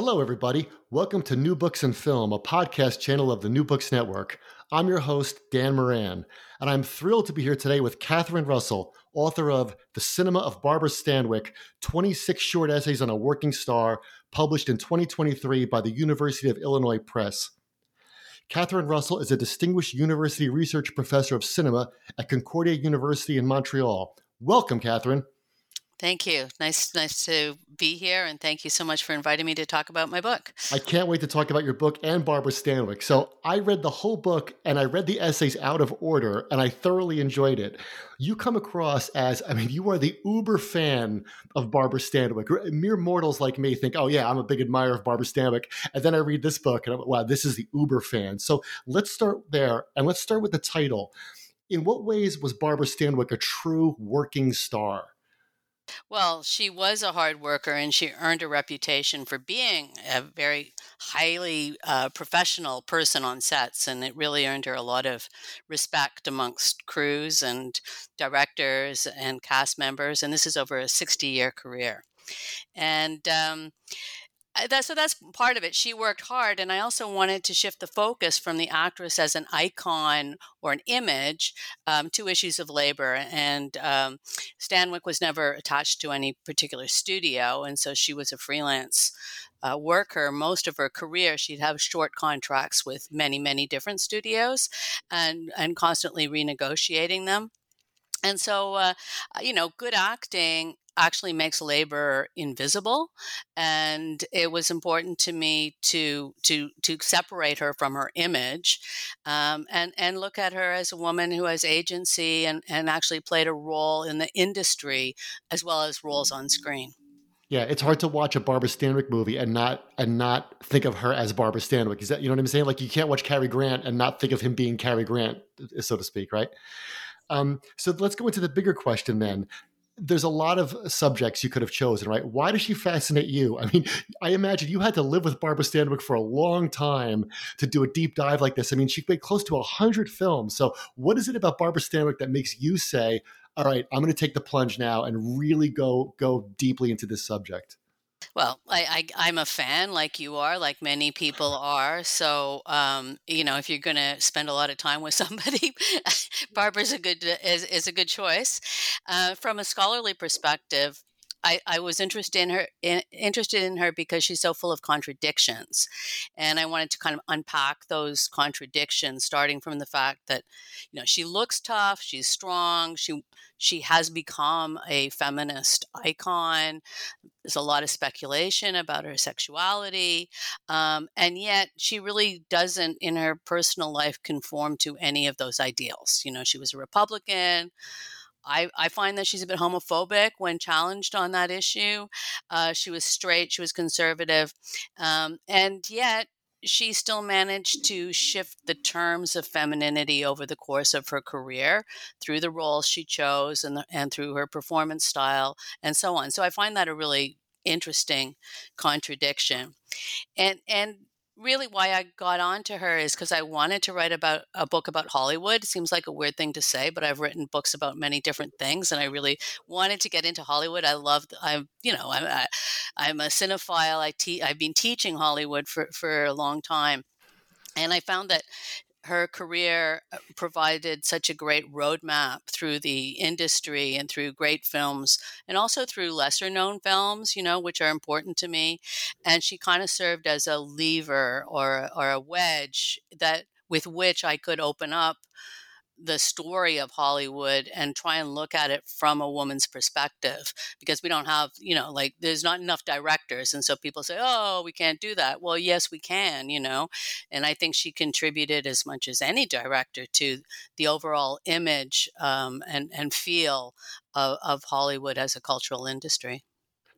Hello, everybody. Welcome to New Books and Film, a podcast channel of the New Books Network. I'm your host, Dan Moran, and I'm thrilled to be here today with Catherine Russell, author of The Cinema of Barbara Stanwyck 26 Short Essays on a Working Star, published in 2023 by the University of Illinois Press. Catherine Russell is a distinguished university research professor of cinema at Concordia University in Montreal. Welcome, Catherine. Thank you. Nice, nice to be here, and thank you so much for inviting me to talk about my book. I can't wait to talk about your book and Barbara Stanwyck. So I read the whole book, and I read the essays out of order, and I thoroughly enjoyed it. You come across as, I mean, you are the uber fan of Barbara Stanwyck. Mere mortals like me think, oh yeah, I'm a big admirer of Barbara Stanwyck, and then I read this book, and I'm wow, this is the uber fan. So let's start there, and let's start with the title. In what ways was Barbara Stanwyck a true working star? Well, she was a hard worker and she earned a reputation for being a very highly uh, professional person on sets. And it really earned her a lot of respect amongst crews and directors and cast members. And this is over a 60 year career. And um, so that's part of it. She worked hard, and I also wanted to shift the focus from the actress as an icon or an image um, to issues of labor. And um, Stanwyck was never attached to any particular studio, and so she was a freelance uh, worker most of her career. She'd have short contracts with many, many different studios, and and constantly renegotiating them. And so, uh, you know, good acting actually makes labor invisible and it was important to me to to to separate her from her image um, and and look at her as a woman who has agency and and actually played a role in the industry as well as roles on screen yeah, it's hard to watch a Barbara Stanwyck movie and not and not think of her as Barbara Stanwyck. Is that you know what I'm saying? Like you can't watch Cary Grant and not think of him being Cary Grant, so to speak, right? Um, so let's go into the bigger question then there's a lot of subjects you could have chosen, right? Why does she fascinate you? I mean, I imagine you had to live with Barbara Stanwyck for a long time to do a deep dive like this. I mean, she made close to 100 films. So, what is it about Barbara Stanwyck that makes you say, all right, I'm going to take the plunge now and really go go deeply into this subject? Well, I, I am a fan, like you are, like many people are. So, um, you know, if you're going to spend a lot of time with somebody, Barbara's a good is, is a good choice. Uh, from a scholarly perspective, I, I was interested in her in, interested in her because she's so full of contradictions, and I wanted to kind of unpack those contradictions, starting from the fact that you know she looks tough, she's strong, she she has become a feminist icon. There's a lot of speculation about her sexuality, um, and yet she really doesn't, in her personal life, conform to any of those ideals. You know, she was a Republican. I, I find that she's a bit homophobic when challenged on that issue. Uh, she was straight, she was conservative, um, and yet she still managed to shift the terms of femininity over the course of her career through the roles she chose and, the, and through her performance style and so on. So I find that a really interesting contradiction. And and really why I got on to her is because I wanted to write about a book about Hollywood. It seems like a weird thing to say, but I've written books about many different things, and I really wanted to get into Hollywood. I love, I'm, you know, I'm, I, I'm a cinephile. I te- I've been teaching Hollywood for for a long time, and I found that her career uh, provided such a great roadmap through the industry and through great films and also through lesser known films, you know, which are important to me. And she kind of served as a lever or, or a wedge that with which I could open up the story of Hollywood and try and look at it from a woman's perspective because we don't have, you know, like there's not enough directors. And so people say, oh, we can't do that. Well, yes, we can, you know. And I think she contributed as much as any director to the overall image um, and, and feel of, of Hollywood as a cultural industry.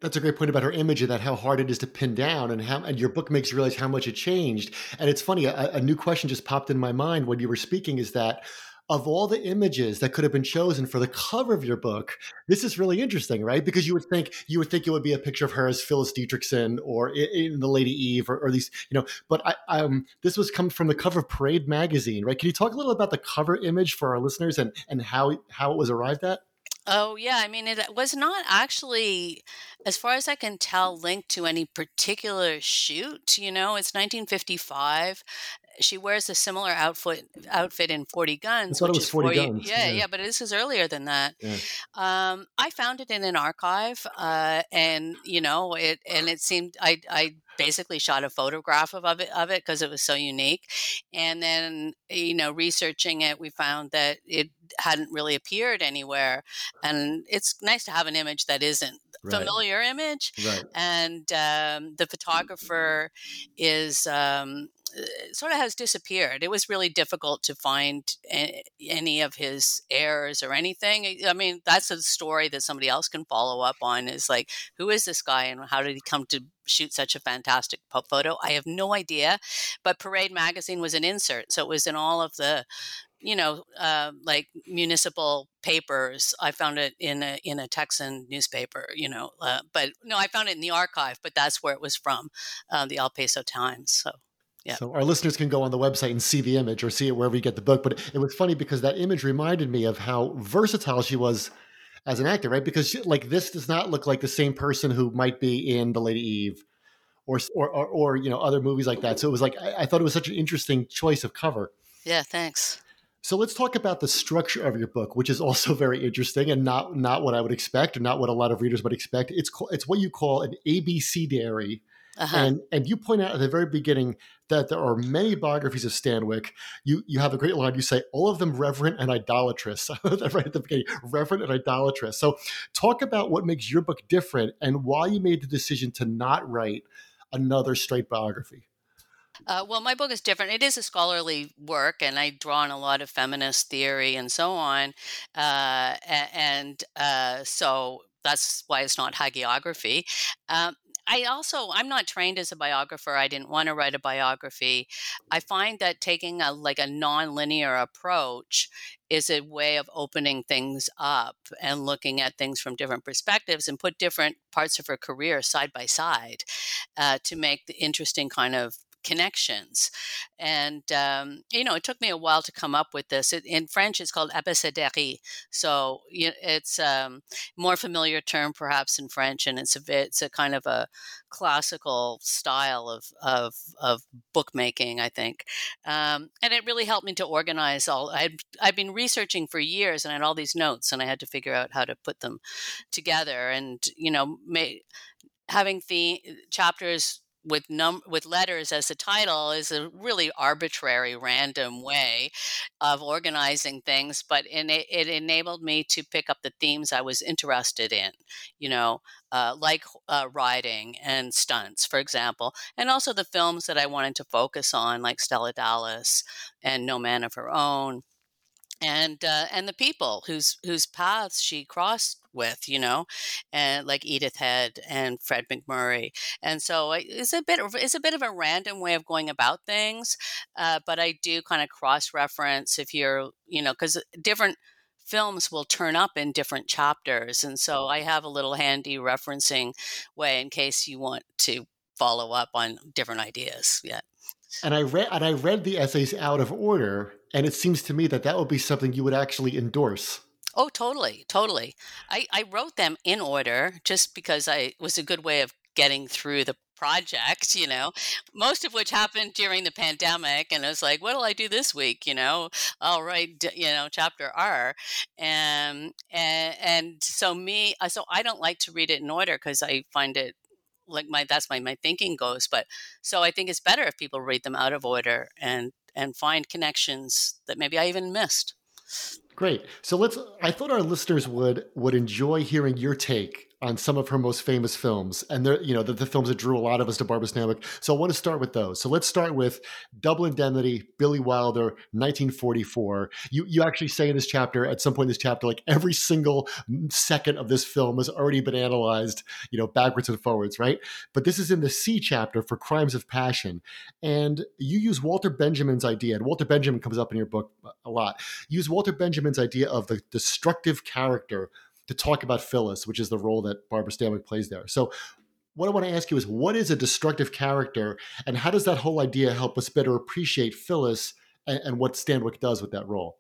That's a great point about her image and that how hard it is to pin down, and how and your book makes you realize how much it changed. And it's funny, a, a new question just popped in my mind when you were speaking. Is that of all the images that could have been chosen for the cover of your book, this is really interesting, right? Because you would think you would think it would be a picture of her as Phyllis Dietrichson or in, the Lady Eve or, or, these, you know. But I, um, this was come from the cover of Parade magazine, right? Can you talk a little about the cover image for our listeners and and how how it was arrived at? Oh, yeah. I mean, it was not actually, as far as I can tell, linked to any particular shoot. You know, it's 1955 she wears a similar outfit outfit in 40 guns. I thought it was 40 guns. Yeah, yeah, yeah, but this is earlier than that. Yeah. Um, I found it in an archive, uh, and you know, it and it seemed I I basically shot a photograph of, of it of it because it was so unique, and then you know, researching it, we found that it hadn't really appeared anywhere, and it's nice to have an image that isn't right. familiar image. Right. And um, the photographer is um, uh, sort of has disappeared. It was really difficult to find any of his heirs or anything. I mean, that's a story that somebody else can follow up on. Is like, who is this guy and how did he come to shoot such a fantastic photo? I have no idea. But Parade magazine was an insert, so it was in all of the you know, uh, like municipal papers. I found it in a in a Texan newspaper, you know, uh, but no, I found it in the archive. But that's where it was from, uh, the El Paso Times. So. Yeah. So our listeners can go on the website and see the image or see it wherever you get the book. But it was funny because that image reminded me of how versatile she was as an actor, right? Because she, like this does not look like the same person who might be in The Lady Eve or or or, or you know other movies like that. So it was like I, I thought it was such an interesting choice of cover. Yeah, thanks. So let's talk about the structure of your book, which is also very interesting and not not what I would expect, or not what a lot of readers would expect. It's it's what you call an ABC diary, uh-huh. and and you point out at the very beginning that there are many biographies of Stanwyck. You you have a great line. You say all of them reverent and idolatrous. right at the beginning, reverent and idolatrous. So talk about what makes your book different and why you made the decision to not write another straight biography. Uh, well, my book is different. It is a scholarly work, and I draw on a lot of feminist theory and so on. Uh, and uh, so that's why it's not hagiography. Um, I also I'm not trained as a biographer. I didn't want to write a biography. I find that taking a like a non-linear approach is a way of opening things up and looking at things from different perspectives and put different parts of her career side by side uh, to make the interesting kind of connections. And, um, you know, it took me a while to come up with this. It, in French, it's called abécédaire. So it's a um, more familiar term perhaps in French, and it's a, bit it's a kind of a classical style of, of, of bookmaking, I think. Um, and it really helped me to organize all. I'd been researching for years and I had all these notes, and I had to figure out how to put them together. And, you know, may, having the chapters with num with letters as a title is a really arbitrary random way of organizing things but in it, it enabled me to pick up the themes i was interested in you know uh, like uh, riding and stunts for example and also the films that i wanted to focus on like stella dallas and no man of her own and uh, and the people whose whose paths she crossed with, you know, and like Edith Head and Fred MacMurray. and so it's a bit it's a bit of a random way of going about things, uh, but I do kind of cross reference if you're you know because different films will turn up in different chapters. And so I have a little handy referencing way in case you want to follow up on different ideas. Yeah. And I read and I read the essays out of order, and it seems to me that that would be something you would actually endorse. Oh, totally, totally. I, I wrote them in order just because I was a good way of getting through the project, you know, most of which happened during the pandemic. And it was like, what'll I do this week? You know, I'll write, you know, chapter R. And, and, and so me, uh, so I don't like to read it in order because I find it like my, that's my, my thinking goes. But so I think it's better if people read them out of order and, and find connections that maybe I even missed. Great. So let's I thought our listeners would would enjoy hearing your take on some of her most famous films, and they're you know the, the films that drew a lot of us to Barbara Stanwyck. So I want to start with those. So let's start with Double Indemnity, Billy Wilder, 1944. You you actually say in this chapter at some point in this chapter like every single second of this film has already been analyzed, you know, backwards and forwards, right? But this is in the C chapter for Crimes of Passion, and you use Walter Benjamin's idea, and Walter Benjamin comes up in your book a lot. Use Walter Benjamin's idea of the destructive character to talk about Phyllis, which is the role that Barbara Stanwyck plays there. So, what I want to ask you is what is a destructive character, and how does that whole idea help us better appreciate Phyllis and, and what Stanwyck does with that role?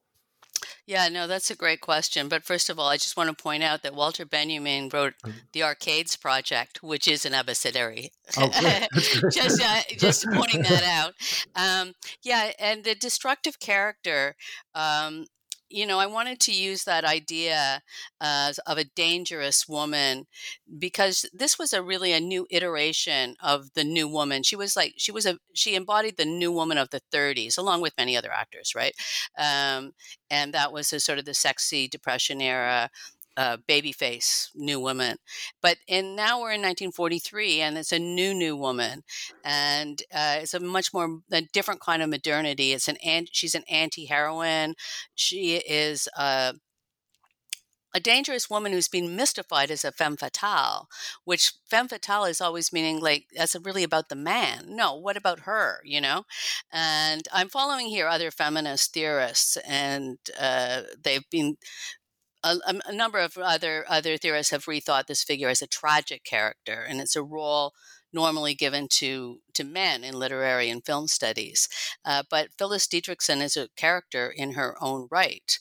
Yeah, no, that's a great question. But first of all, I just want to point out that Walter Benjamin wrote mm-hmm. the Arcades Project, which is an abecedary. Oh, just, uh, just pointing that out. Um, yeah, and the destructive character um, you know, I wanted to use that idea uh, of a dangerous woman because this was a really a new iteration of the new woman. She was like she was a she embodied the new woman of the 30s, along with many other actors, right? Um, and that was a sort of the sexy depression era uh, babyface new woman. But in now we're in 1943, and it's a new new woman, and uh, it's a much more a different kind of modernity. It's an and she's an anti heroine. She is a uh, a dangerous woman who's been mystified as a femme fatale, which femme fatale is always meaning like that's really about the man. No, what about her? You know, and I'm following here other feminist theorists, and uh, they've been a, a, number of other other theorists have rethought this figure as a tragic character, and it's a role normally given to to men in literary and film studies. Uh, but Phyllis Dietrichson is a character in her own right,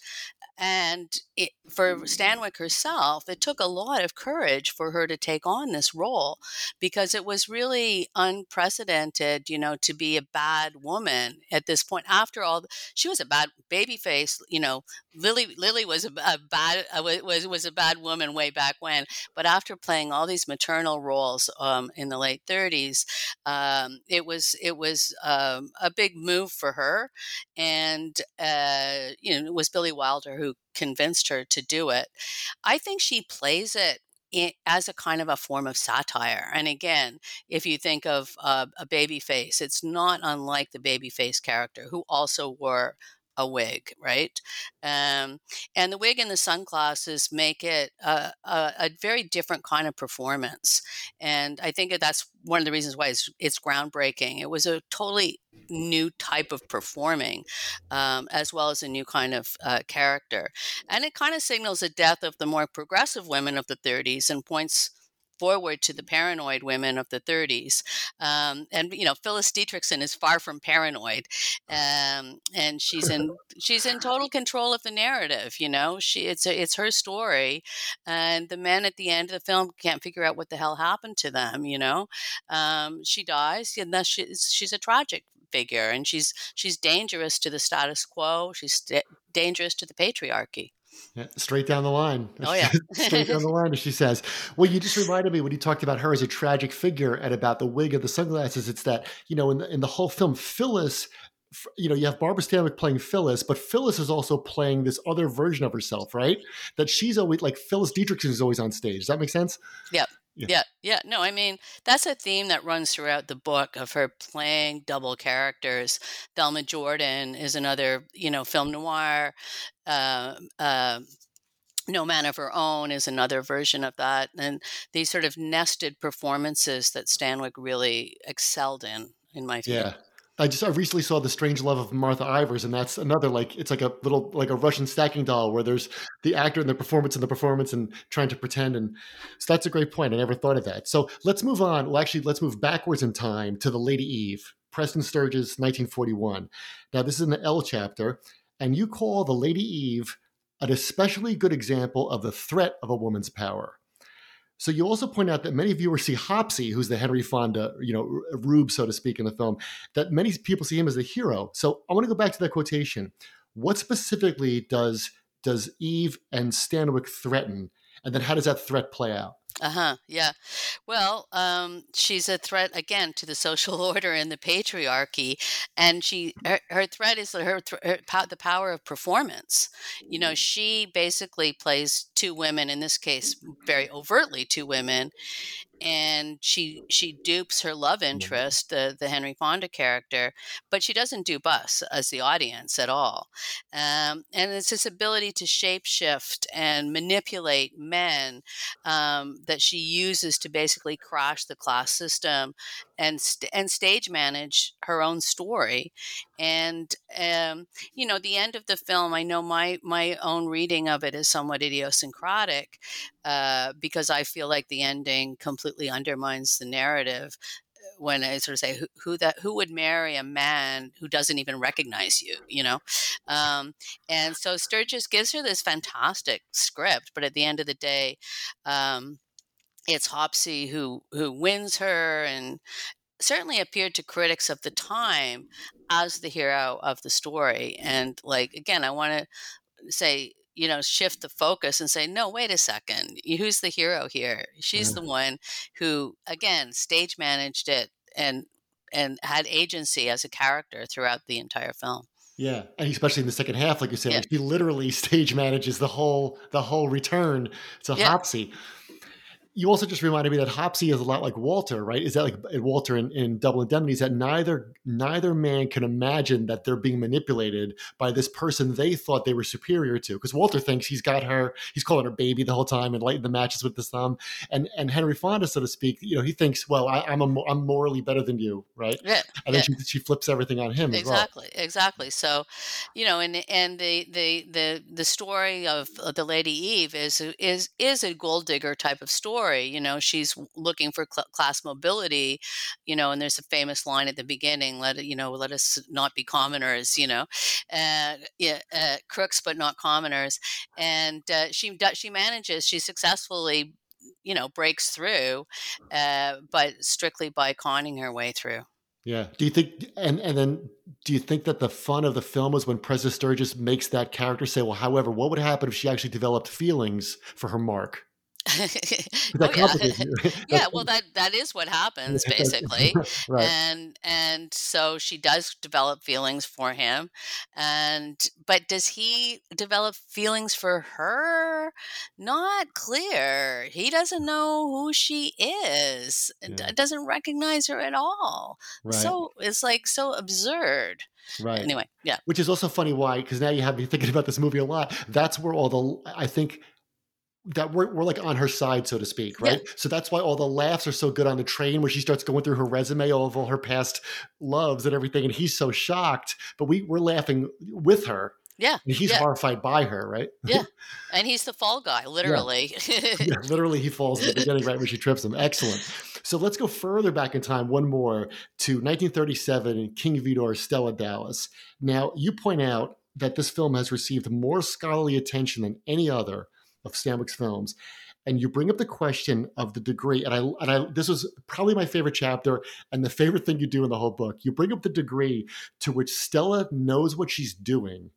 and it, for Stanwyck herself, it took a lot of courage for her to take on this role because it was really unprecedented, you know, to be a bad woman at this point. After all, she was a bad baby face, you know. Lily Lily was a, a bad uh, was was a bad woman way back when, but after playing all these maternal roles um, in the late 30s, um, it was it was um, a big move for her, and uh, you know, it was Billy Wilder who convinced her to do it. I think she plays it as a kind of a form of satire. And again, if you think of uh, a baby face, it's not unlike the baby face character who also wore a wig, right? Um, and the wig and the sunglasses make it a, a, a, very different kind of performance. And I think that's one of the reasons why it's, it's groundbreaking. It was a totally new type of performing, um, as well as a new kind of uh, character. And it kind of signals the death of the more progressive women of the 30s and points forward to the paranoid women of the 30s. Um, and you know, Phyllis Dietrichson is far from paranoid, um, and she's in she's in total control of the narrative. You know, she it's a, it's her story, and the men at the end of the film can't figure out what the hell happened to them. You know, um, she dies, and thus she's she's a tragic figure, and she's she's dangerous to the status quo. She's st- dangerous to the patriarchy. Yeah, straight down the line. Oh yeah, straight down the line, as she says. Well, you just reminded me when you talked about her as a tragic figure and about the wig and the sunglasses. It's that you know in the, in the whole film, Phyllis. You know, you have Barbara Stanwyck playing Phyllis, but Phyllis is also playing this other version of herself, right? That she's always like Phyllis Dietrichson is always on stage. Does that make sense? Yep. Yeah. yeah, yeah. No, I mean, that's a theme that runs throughout the book of her playing double characters. Thelma Jordan is another, you know, film noir. Uh, uh, no Man of Her Own is another version of that. And these sort of nested performances that Stanwyck really excelled in, in my view. Yeah. I just I recently saw The Strange Love of Martha Ivers, and that's another like it's like a little like a Russian stacking doll where there's the actor and the performance and the performance and trying to pretend. And so that's a great point. I never thought of that. So let's move on. Well, actually, let's move backwards in time to the Lady Eve, Preston Sturges, 1941. Now this is an L chapter, and you call the Lady Eve an especially good example of the threat of a woman's power. So you also point out that many viewers see Hopsy, who's the Henry Fonda, you know, rube, so to speak, in the film, that many people see him as the hero. So I want to go back to that quotation. What specifically does does Eve and Stanwyck threaten? And then how does that threat play out? Uh huh. Yeah. Well, um, she's a threat again to the social order and the patriarchy, and she her, her threat is her, her the power of performance. You know, she basically plays two women in this case, very overtly two women, and she she dupes her love interest, the the Henry Fonda character, but she doesn't dupe us as the audience at all. Um, and it's this ability to shapeshift and manipulate men um, that she uses to basically crash the class system and st- and stage manage her own story. And um, you know, the end of the film, I know my my own reading of it is somewhat idiosyncratic uh, because I feel like the ending completely undermines the narrative uh, when I sort of say who, who, that who would marry a man who doesn't even recognize you, you know, um, and so Sturges gives her this fantastic script, but at the end of the day, um, it's Hopsy who who wins her and certainly appeared to critics of the time as the hero of the story. And like again, I want to say you know shift the focus and say no wait a second who's the hero here she's mm-hmm. the one who again stage managed it and and had agency as a character throughout the entire film yeah, and especially in the second half, like you said, yeah. she literally stage manages the whole the whole return to yeah. Hopsy you also just reminded me that Hopsy is a lot like Walter, right? Is that like Walter in, in Double Indemnity? Is that neither neither man can imagine that they're being manipulated by this person they thought they were superior to? Because Walter thinks he's got her, he's calling her baby the whole time and lighting the matches with his thumb, and and Henry Fonda, so to speak, you know, he thinks, well, I, am a, I'm morally better than you, right? Yeah, and then yeah. she, she flips everything on him. Exactly, well. exactly. So, you know, and and the the the the story of uh, the Lady Eve is is is a gold digger type of story. You know, she's looking for cl- class mobility, you know, and there's a famous line at the beginning, let you know, let us not be commoners, you know, uh, yeah, uh, crooks but not commoners, and uh, she she manages, she successfully, you know, breaks through, uh, but strictly by conning her way through. Yeah. Do you think, and and then do you think that the fun of the film is when Preston Sturges makes that character say, "Well, however, what would happen if she actually developed feelings for her mark?" Oh, yeah. yeah, well that that is what happens basically. right. And and so she does develop feelings for him. And but does he develop feelings for her? Not clear. He doesn't know who she is. Yeah. Doesn't recognize her at all. Right. So it's like so absurd. Right. Anyway, yeah. Which is also funny why, because now you have me thinking about this movie a lot. That's where all the I think that we're, we're like on her side, so to speak, right? Yeah. So that's why all the laughs are so good on the train where she starts going through her resume of all her past loves and everything, and he's so shocked, but we we're laughing with her. Yeah, and he's yeah. horrified by her, right? Yeah, and he's the fall guy, literally. Yeah. yeah, literally, he falls in the beginning right when she trips him. Excellent. So let's go further back in time, one more to 1937 King Vidor, Stella Dallas. Now, you point out that this film has received more scholarly attention than any other of Stanwyck's films. And you bring up the question of the degree, and I and I this was probably my favorite chapter and the favorite thing you do in the whole book. You bring up the degree to which Stella knows what she's doing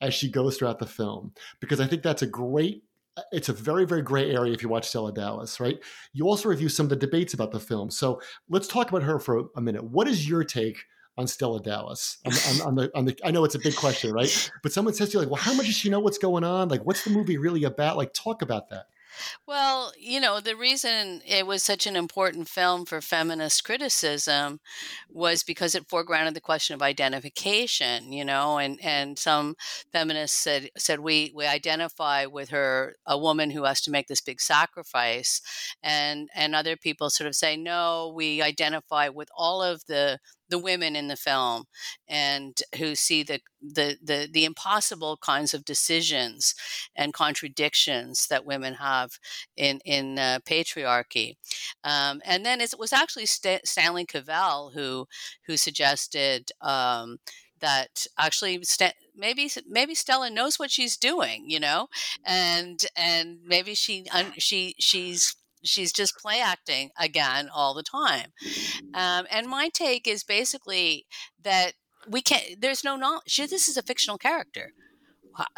as she goes throughout the film, because I think that's a great it's a very very gray area if you watch Stella Dallas, right? You also review some of the debates about the film. So let's talk about her for a minute. What is your take on Stella Dallas? On, on, on, the on the I know it's a big question, right? But someone says to you like, well, how much does she know what's going on? Like, what's the movie really about? Like, talk about that. Well, you know, the reason it was such an important film for feminist criticism was because it foregrounded the question of identification, you know, and, and some feminists said said we we identify with her a woman who has to make this big sacrifice and and other people sort of say no, we identify with all of the the women in the film and who see the, the the the, impossible kinds of decisions and contradictions that women have in in uh, patriarchy. Um, and then it was actually St- stanley cavell who who suggested um, that actually St- maybe maybe Stella knows what she's doing, you know, and and maybe she she she's she's just play acting again all the time. Um, and my take is basically that we can't. There's no knowledge. This is a fictional character.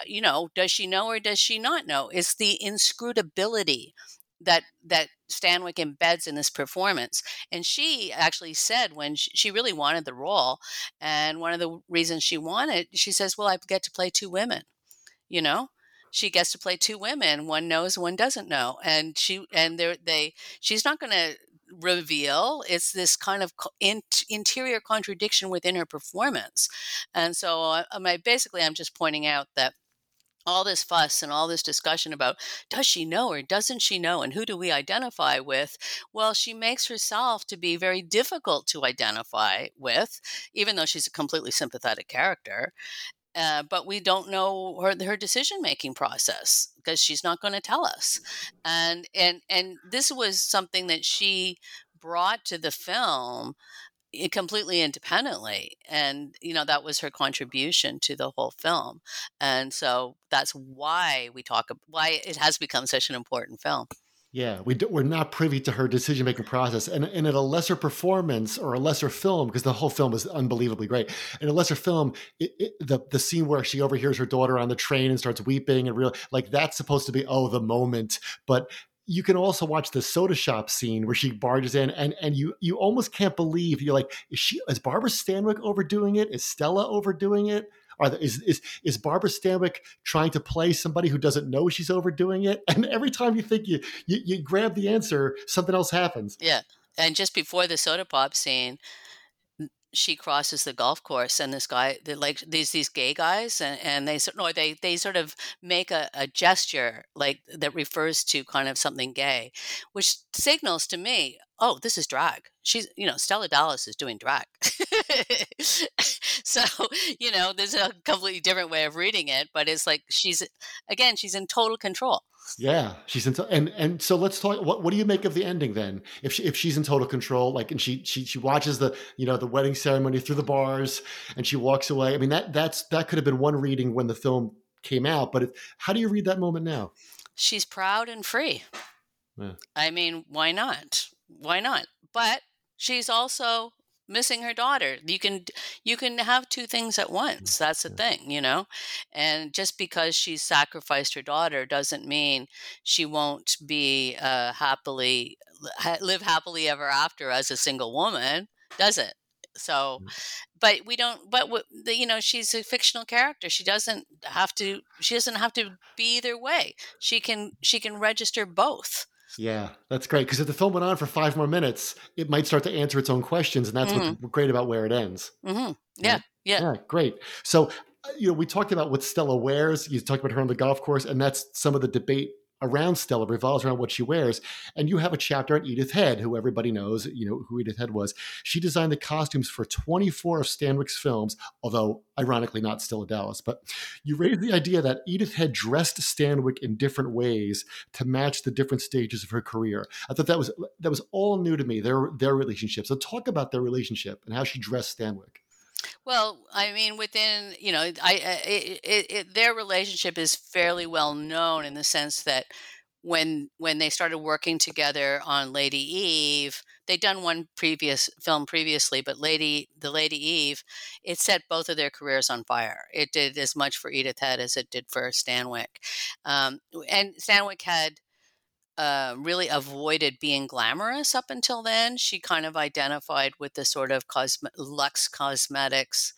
You know, does she know or does she not know? It's the inscrutability that that Stanwyck embeds in this performance. And she actually said when she, she, really wanted the role, and one of the reasons she wanted, she says, "Well, I get to play two women." You know, she gets to play two women one knows one doesn't know and she and they they she's not going to reveal it's this kind of in, interior contradiction within her performance and so uh, I, basically i'm just pointing out that all this fuss and all this discussion about does she know or doesn't she know and who do we identify with? Well she makes herself to be very difficult to identify with even though she's a completely sympathetic character uh, but we don't know her her decision making process because she's not going to tell us. And and and this was something that she brought to the film eh, completely independently and you know that was her contribution to the whole film and so that's why we talk why it has become such an important film yeah, we do, we're not privy to her decision making process, and, and in a lesser performance or a lesser film, because the whole film is unbelievably great. In a lesser film, it, it, the the scene where she overhears her daughter on the train and starts weeping and real like that's supposed to be oh the moment, but you can also watch the soda shop scene where she barges in and and you you almost can't believe you're like is she is Barbara Stanwyck overdoing it? Is Stella overdoing it? Are there, is is is Barbara Stanwyck trying to play somebody who doesn't know she's overdoing it? And every time you think you you, you grab the answer, something else happens. Yeah, and just before the soda pop scene, she crosses the golf course and this guy like these these gay guys and, and they sort no they they sort of make a, a gesture like that refers to kind of something gay which signals to me oh this is drag she's you know stella dallas is doing drag so you know there's a completely different way of reading it but it's like she's again she's in total control yeah, she's in, and and so let's talk. What what do you make of the ending then? If she, if she's in total control, like, and she she she watches the you know the wedding ceremony through the bars, and she walks away. I mean that that's that could have been one reading when the film came out, but if, how do you read that moment now? She's proud and free. Yeah. I mean, why not? Why not? But she's also missing her daughter. You can you can have two things at once. That's the thing you know? And just because she's sacrificed her daughter doesn't mean she won't be uh, happily live happily ever after as a single woman does it? So mm. but we don't but you know she's a fictional character. She doesn't have to she doesn't have to be either way. She can she can register both yeah, that's great. Because if the film went on for five more minutes, it might start to answer its own questions, and that's mm-hmm. what's great about where it ends. Mm-hmm. Yeah, yeah, yeah, great. So, uh, you know, we talked about what Stella wears. You talked about her on the golf course, and that's some of the debate around Stella revolves around what she wears. And you have a chapter on Edith Head, who everybody knows, you know, who Edith Head was. She designed the costumes for 24 of Stanwyck's films, although ironically not Stella Dallas. But you raised the idea that Edith Head dressed Stanwyck in different ways to match the different stages of her career. I thought that was that was all new to me, their their relationship. So talk about their relationship and how she dressed Stanwyck. Well, I mean, within you know, I it, it, it, their relationship is fairly well known in the sense that when when they started working together on Lady Eve, they'd done one previous film previously, but Lady the Lady Eve, it set both of their careers on fire. It did as much for Edith Head as it did for Stanwyck, um, and Stanwyck had uh, really avoided being glamorous up until then. She kind of identified with the sort of cosme- Lux Cosmetics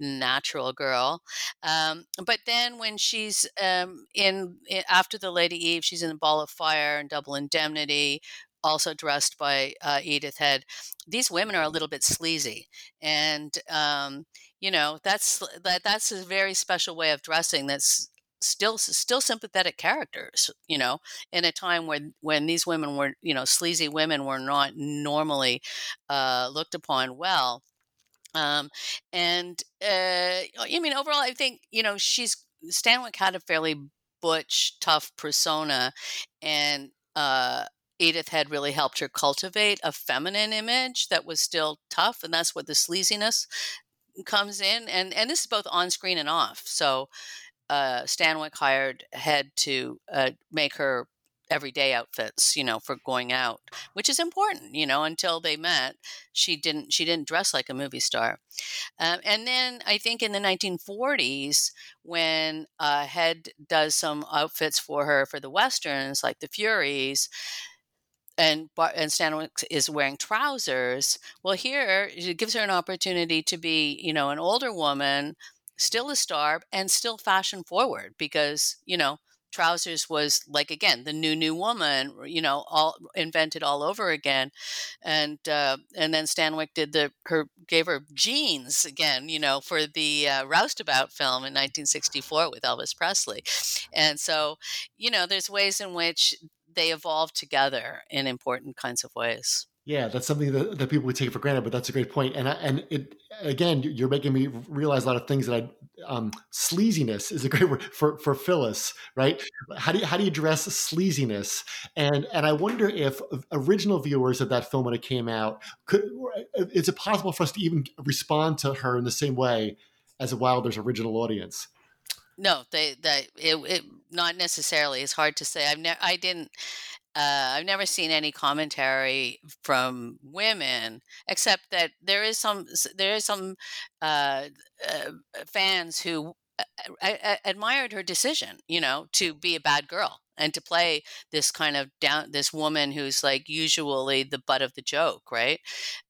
natural girl. Um, but then when she's um, in, in, after the Lady Eve, she's in the Ball of Fire and Double Indemnity. Also dressed by uh, Edith Head. These women are a little bit sleazy, and um, you know that's that that's a very special way of dressing. That's still still sympathetic characters you know in a time when when these women were you know sleazy women were not normally uh, looked upon well um, and uh, I mean, overall, I think you know she's Stanwyck had a fairly butch, tough persona, and uh, Edith had really helped her cultivate a feminine image that was still tough, and that's what the sleaziness comes in. And and this is both on screen and off. So uh, Stanwyck hired Head to uh, make her everyday outfits, you know, for going out, which is important, you know, until they met, she didn't she didn't dress like a movie star. Um, and then I think in the 1940s, when uh, Head does some outfits for her for the westerns, like the Furies, and and Stanwyck is wearing trousers. Well, here it gives her an opportunity to be, you know, an older woman, still a star, and still fashion forward because you know trousers was like again the new new woman you know all invented all over again. And uh, and then stanwyck did the her gave her jeans again you know for the uh, roustabout film in 1964 with elvis presley. And so you know there's ways in which they evolve together in important kinds of ways yeah, that's something that, that people would take for granted, but that's a great point. And I, and it again, you're making me realize a lot of things that I um, sleaziness is a great word for for Phyllis, right? How do you how do you address sleaziness? And and I wonder if original viewers of that film when it came out could is it possible for us to even respond to her in the same way as a Wilder's original audience? No, they that it, it not necessarily. It's hard to say. I've never I didn't uh, I've never seen any commentary from women, except that there is some there is some uh, uh, fans who uh, admired her decision, you know, to be a bad girl and to play this kind of down this woman who's like usually the butt of the joke, right?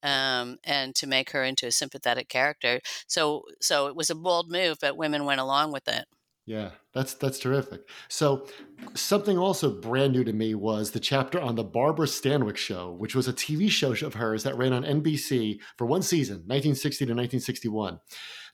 Um, and to make her into a sympathetic character. So so it was a bold move, but women went along with it. Yeah, that's that's terrific. So something also brand new to me was the chapter on the Barbara Stanwyck show, which was a TV show of hers that ran on NBC for one season, 1960 to 1961.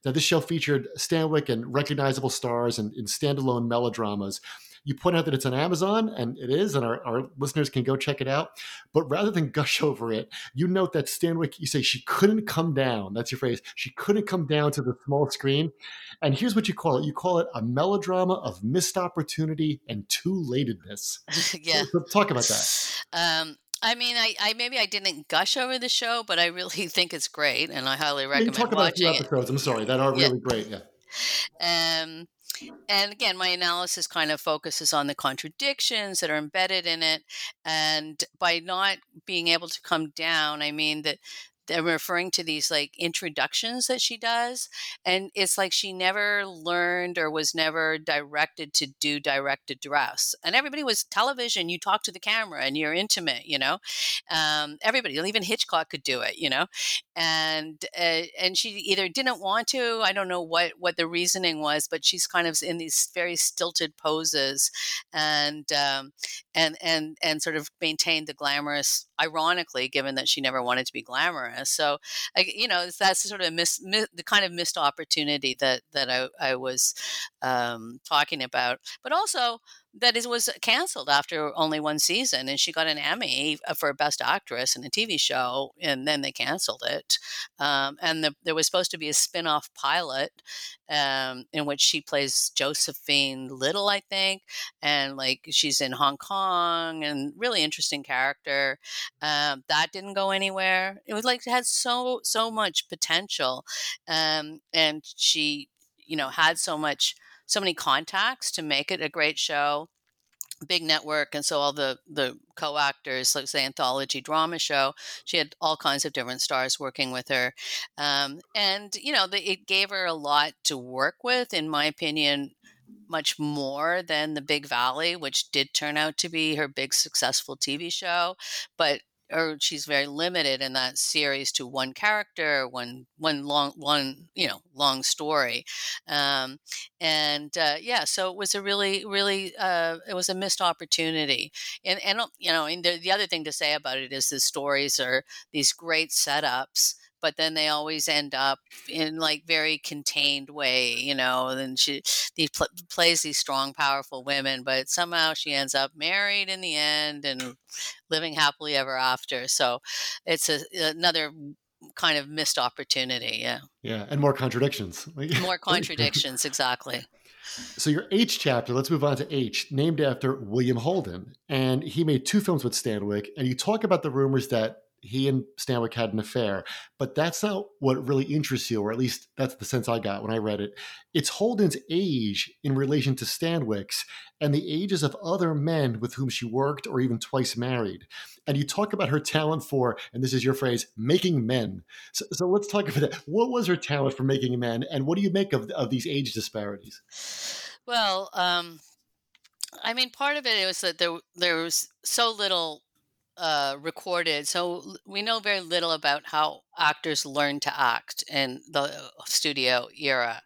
Now this show featured Stanwyck and recognizable stars and in standalone melodramas you point out that it's on Amazon, and it is, and our, our listeners can go check it out. But rather than gush over it, you note that Stanwyck, you say she couldn't come down. That's your phrase. She couldn't come down to the small screen. And here's what you call it you call it a melodrama of missed opportunity and too latedness. yeah. So, so talk about that. Um, I mean, I, I, maybe I didn't gush over the show, but I really think it's great, and I highly recommend talk about a few episodes. It. I'm sorry that are really yeah. great. Yeah. Um, and again, my analysis kind of focuses on the contradictions that are embedded in it. And by not being able to come down, I mean that they're referring to these like introductions that she does and it's like she never learned or was never directed to do direct address and everybody was television you talk to the camera and you're intimate you know? Um, everybody even hitchcock could do it you know? And uh, and she either didn't want to i don't know what what the reasoning was but she's kind of in these very stilted poses and um, and and and sort of maintained the glamorous ironically given that she never wanted to be glamorous so I, you know that's sort of miss, miss, the kind of missed opportunity that that i, I was um, talking about. But also that it was canceled after only one season and she got an emmy uh, for best actress in a tv show and then they canceled it um, and the, there was supposed to be a spin-off pilot um, in which she plays josephine little i think and like she's in hong kong and really interesting character um, that didn't go anywhere. It was like it had so so much potential um, and she you know had so much so many contacts to make it a great show big network and so all the the co-actors like say anthology drama show she had all kinds of different stars working with her um, and you know the, it gave her a lot to work with in my opinion much more than the big valley which did turn out to be her big successful tv show but or she's very limited in that series to one character, one one long one you know long story, um, and uh, yeah, so it was a really really uh, it was a missed opportunity. And and you know, and the, the other thing to say about it is the stories are these great setups but then they always end up in like very contained way, you know. And she he pl- plays these strong, powerful women, but somehow she ends up married in the end and living happily ever after. So it's a, another kind of missed opportunity. Yeah. Yeah, and more contradictions. more contradictions, exactly. So your H chapter, let's move on to H, named after William Holden. And he made two films with Stanwyck. And you talk about the rumors that he and Stanwyck had an affair, but that's not what really interests you, or at least that's the sense I got when I read it. It's Holden's age in relation to Stanwyck's and the ages of other men with whom she worked or even twice married. And you talk about her talent for, and this is your phrase, making men. So, so let's talk about that. What was her talent for making men, and what do you make of, of these age disparities? Well, um, I mean, part of it was that there there was so little uh, recorded, so we know very little about how actors learn to act in the uh, studio era.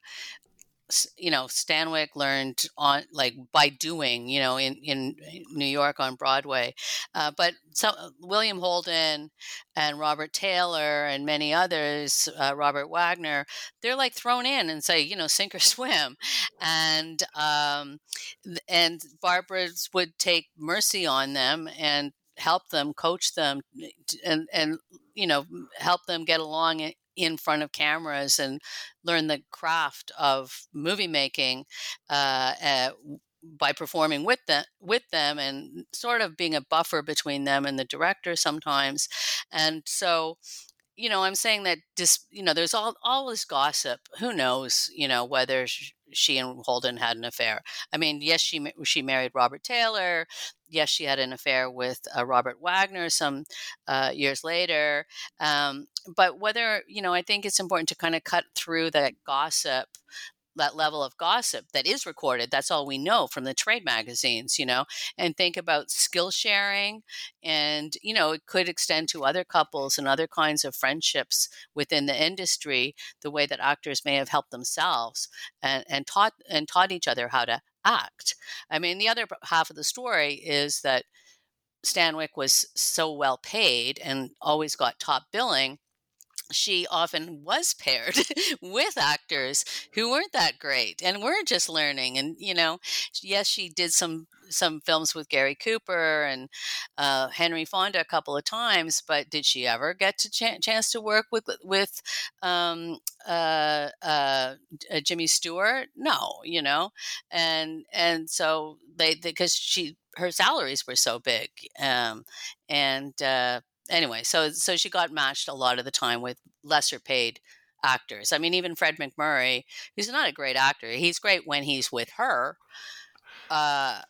You know stanwyck learned on like by doing you know in in new york on broadway uh, but so uh, william holden and robert taylor and many others uh, robert wagner they're like thrown in and say you know sink or swim and um, and barbara would take mercy on them and help them coach them and and you know help them get along in front of cameras and learn the craft of movie making uh, uh, by performing with them with them and sort of being a buffer between them and the director sometimes. And so you know i'm saying that just you know there's all always gossip. Who knows you know whether she and holden had an affair i mean yes she she married robert taylor yes, she had an affair with uh, Robert Wagner some uh, years later. Um, but whether, you know, I think it's important to kind of cut through that gossip that level of gossip that is recorded that's all we know from the trade magazines you know and think about skill sharing and you know it could extend to other couples and other kinds of friendships within the industry the way that actors may have helped themselves and, and taught and taught each other how to act. I mean, the other half of the story is that Stanwyck was so well paid and always got top billing she often was paired with actors who weren't that great and were just learning and you know yes she did some some films with Gary Cooper and uh, Henry Fonda a couple of times, but did she ever get to ch- chance to work with with um, uh, uh, uh Jimmy Stewart? No, you know, and and so they because she her salaries were so big, um, and uh, anyway, so so she got matched a lot of the time with lesser paid actors. I mean, even Fred MacMurray, who's not a great actor, he's great when he's with her. Uh,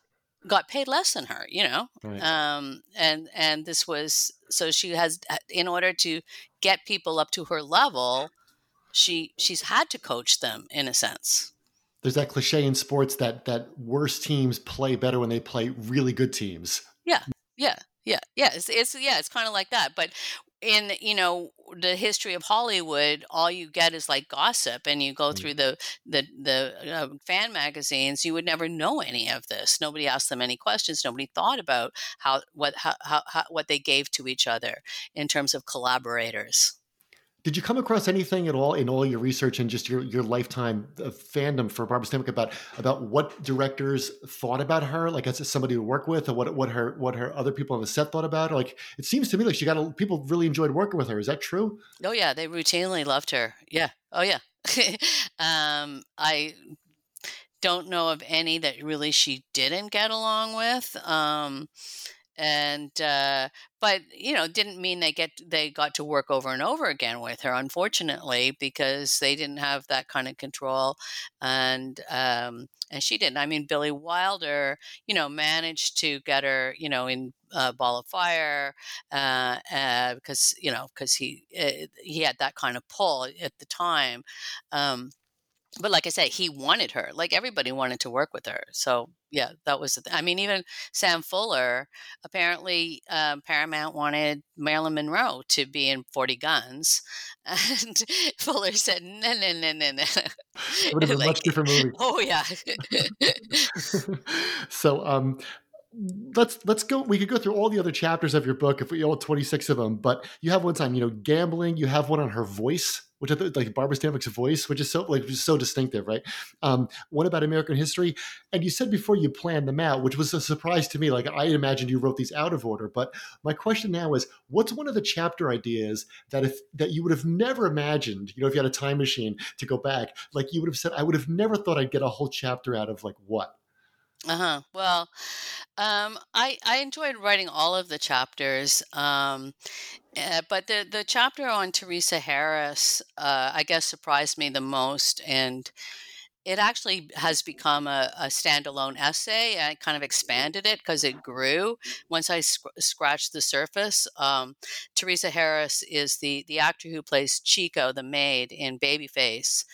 got paid less than her, you know. Right. Um, and and this was so she has uh, in order to get people up to her level, she she's had to coach them in a sense. There's that cliche in sports that that worse teams play better when they play really good teams. Yeah, yeah, yeah, yeah. It's, it's yeah, it's kind of like that. But in you know the history of Hollywood, all you get is like gossip, and you go mm. through the the the uh, fan magazines. You would never know any of this. Nobody asked them any questions. Nobody thought about how what how, how, how what they gave to each other in terms of collaborators. Did you come across anything at all in all your research and just your, your lifetime of fandom for Barbara Stanwyck about about what directors thought about her, like as somebody to work with, or what what her what her other people on the set thought about her? Like it seems to me like she got a, people really enjoyed working with her. Is that true? Oh yeah, they routinely loved her. Yeah. Oh yeah. um, I don't know of any that really she didn't get along with. Um, and uh, but you know didn't mean they get they got to work over and over again with her unfortunately because they didn't have that kind of control and um, and she didn't. I mean billy wilder you know managed to get her you know in uh, ball of fire uh, uh, because you know because he uh, he had that kind of pull at the time um, but like I said, he wanted her. Like everybody wanted to work with her. So yeah, that was. The I mean, even Sam Fuller. Apparently, um, Paramount wanted Marilyn Monroe to be in Forty Guns, and Fuller said, "No, no, no, no, no." It would have been a like, much different movie. oh yeah. so um let's let's go we could go through all the other chapters of your book if we all 26 of them but you have one time you know gambling you have one on her voice which I thought like Barbara Stanwyck's voice, which is so like so distinctive, right? Um, one about American history, and you said before you planned them out, which was a surprise to me. Like I imagined you wrote these out of order, but my question now is, what's one of the chapter ideas that if that you would have never imagined, you know, if you had a time machine to go back, like you would have said, I would have never thought I'd get a whole chapter out of like what? Uh huh. Well, um, I I enjoyed writing all of the chapters, um, uh, but the the chapter on Theresa Harris, uh, I guess, surprised me the most, and it actually has become a, a standalone essay. I kind of expanded it because it grew once I sc- scratched the surface. Um, Theresa Harris is the the actor who plays Chico, the maid in Babyface,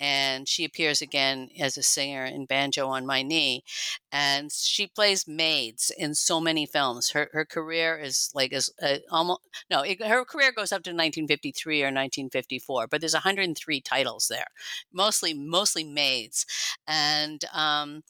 and she appears again as a singer in Banjo on My Knee, and she plays maids in so many films. Her her career is like is uh, almost no, it, her career goes up to 1953 or 1954, but there's 103 titles there, mostly mostly maids, and um,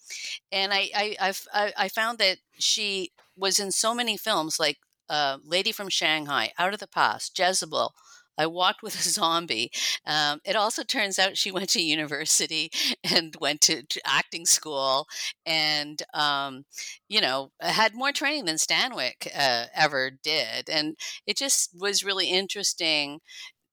and I I I've, I, I found that she was in so many films like uh, Lady from Shanghai, Out of the Past, Jezebel. I walked with a zombie. Um, it also turns out she went to university and went to, to acting school and, um, you know, had more training than Stanwyck uh, ever did. And it just was really interesting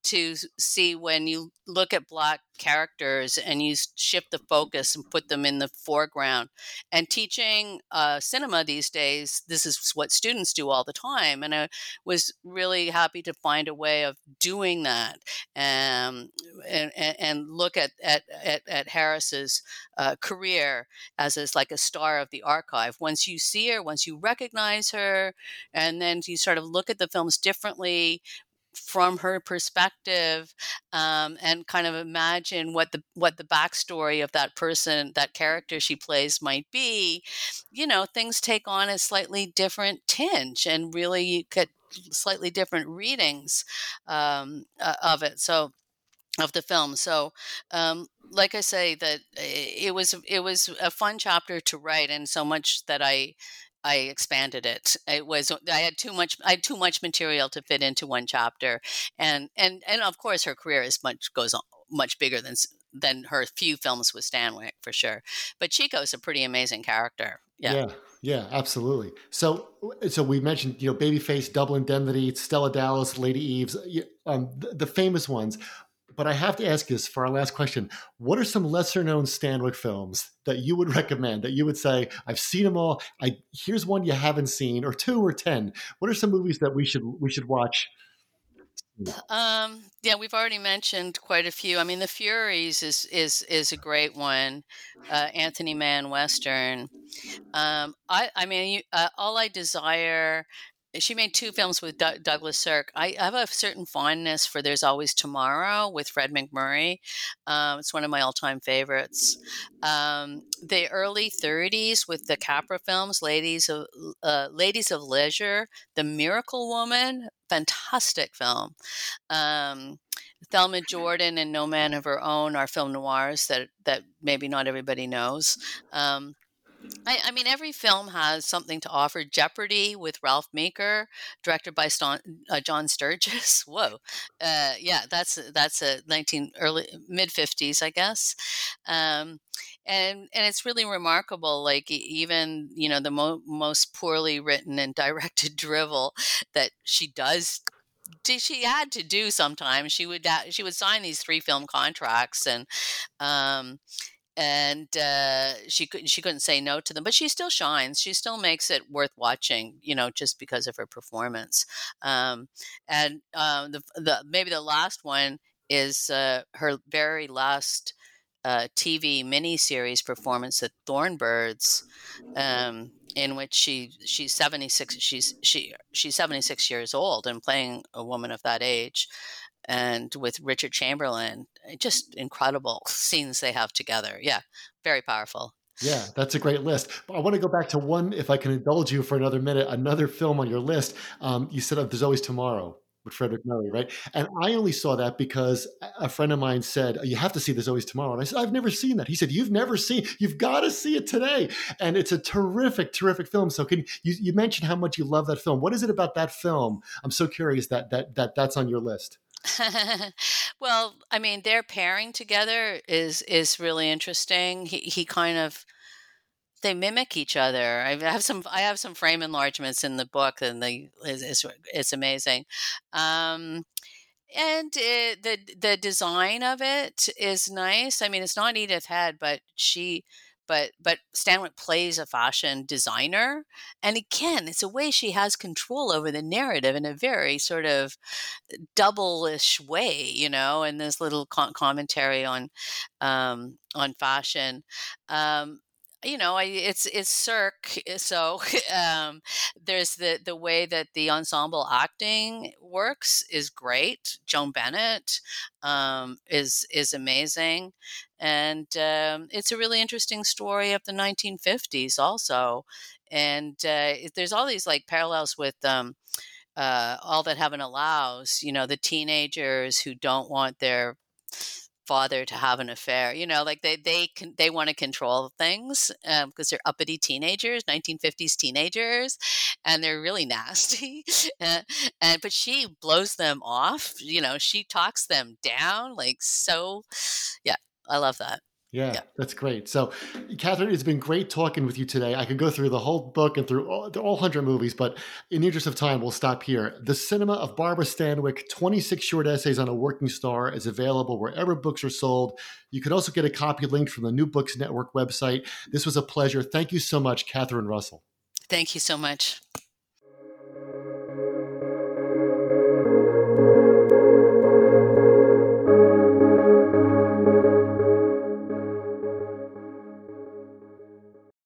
to see when you look at black characters and you shift the focus and put them in the foreground. And teaching uh, cinema these days, this is what students do all the time. And I was really happy to find a way of doing that um, and, and, and, look at, at, at, at Harris's uh, career as, as like a star of the archive. Once you see her, once you recognize her, and then you sort of look at the films differently from her perspective um, and kind of imagine what the what the backstory of that person that character she plays might be you know things take on a slightly different tinge and really you get slightly different readings um, uh, of it so of the film so um, like i say that eh, it was it was a fun chapter to write and so much that i I expanded it. It was I had too much I had too much material to fit into one chapter, and and and of course her career is much goes on much bigger than than her few films with Stanwyck for sure. But Chico is a pretty amazing character. Yeah. yeah. Yeah, absolutely. So, so we mentioned, you know, Babyface, Double Indemnity, Stella Dallas, Lady Eves, um, the, the famous ones but I have to ask this for our last question. What are some lesser known Stanwyck films that you would recommend that you would say, I've seen them all. I here's one you haven't seen, or two or ten. What are some movies that we should we should watch? Um, yeah, we've already mentioned quite a few. I mean, The Furies is is is a great one. Uh, Anthony Mann Western. Um, I I mean, you, uh, all I desire she made two films with D- Douglas Sirk. I have a certain fondness for There's Always Tomorrow with Fred MacMurray. Um, it's one of my all time favorites. Um, the early 30s with the Capra films, Ladies of, uh, Ladies of Leisure, The Miracle Woman, fantastic film. Um, Thelma Jordan and No Man of Her Own are film noirs that, that maybe not everybody knows. Um, I, I, mean, every film has something to offer. Jeopardy with Ralph Meeker, directed by Ston, uh, John Sturges. Whoa, uh, yeah, that's that's a nineteen early mid fifties, I guess. Um, and and it's really remarkable. Like even you know the mo- most poorly written and directed drivel that she does she had to do sometimes she would she would sign these three film contracts and um and uh, she couldn't she couldn't say no to them. But she still shines. She still makes it worth watching, you know, just because of her performance. Um, and um, the the maybe the last one is uh, her very last uh, TV miniseries performance at Thorn Birds, um, in which she she's seventy six she's she she's seventy six years old and playing a woman of that age and with Richard Chamberlain. Just incredible scenes they have together. Yeah, very powerful. Yeah, that's a great list. But I want to go back to one, if I can indulge you for another minute, another film on your list. Um, you said There's Always Tomorrow with Fred MacMurray, right? And I only saw that because a friend of mine said, You have to see There's Always Tomorrow. And I said, I've never seen that. He said, You've never seen, you've got to see it today. And it's a terrific, terrific film. So can you, you mentioned how much you love that film. What is it about that film? I'm so curious that that that that's on your list. well, I mean, their pairing together is is really interesting. He he kind of they mimic each other. I have some I have some frame enlargements in the book, and the it's it's, amazing. Um, and it, the the design of it is nice. I mean, it's not Edith Head, but she but but Stanwyck plays a fashion designer, and again, it's a way she has control over the narrative in a very sort of double-ish way, you know. And this little commentary on um, on fashion. Um, you know, I, it's it's Sirk, eh, so um, there's the the way that the ensemble acting works is great. Joan Bennett um, is is amazing, and um, it's a really interesting story of the 1950s also. And uh, there's all these like parallels with um, uh, all that heaven allows. You know, the teenagers who don't want their father to have an affair. You know, like they they can they want to control things because um, they're uppity teenagers, 1950s teenagers, and they're really nasty. and, and but she blows them off. You know, she talks them down like so. Yeah, I love that. Yeah, yeah, that's great. So, Catherine, it's been great talking with you today. I could go through the whole book and through all, all 100 movies, but in the interest of time, we'll stop here. The Cinema of Barbara Stanwyck, 26 short essays on a working star, is available wherever books are sold. You can also get a copy linked from the New Books Network website. This was a pleasure. Thank you so much, Catherine Russell. Thank you so much.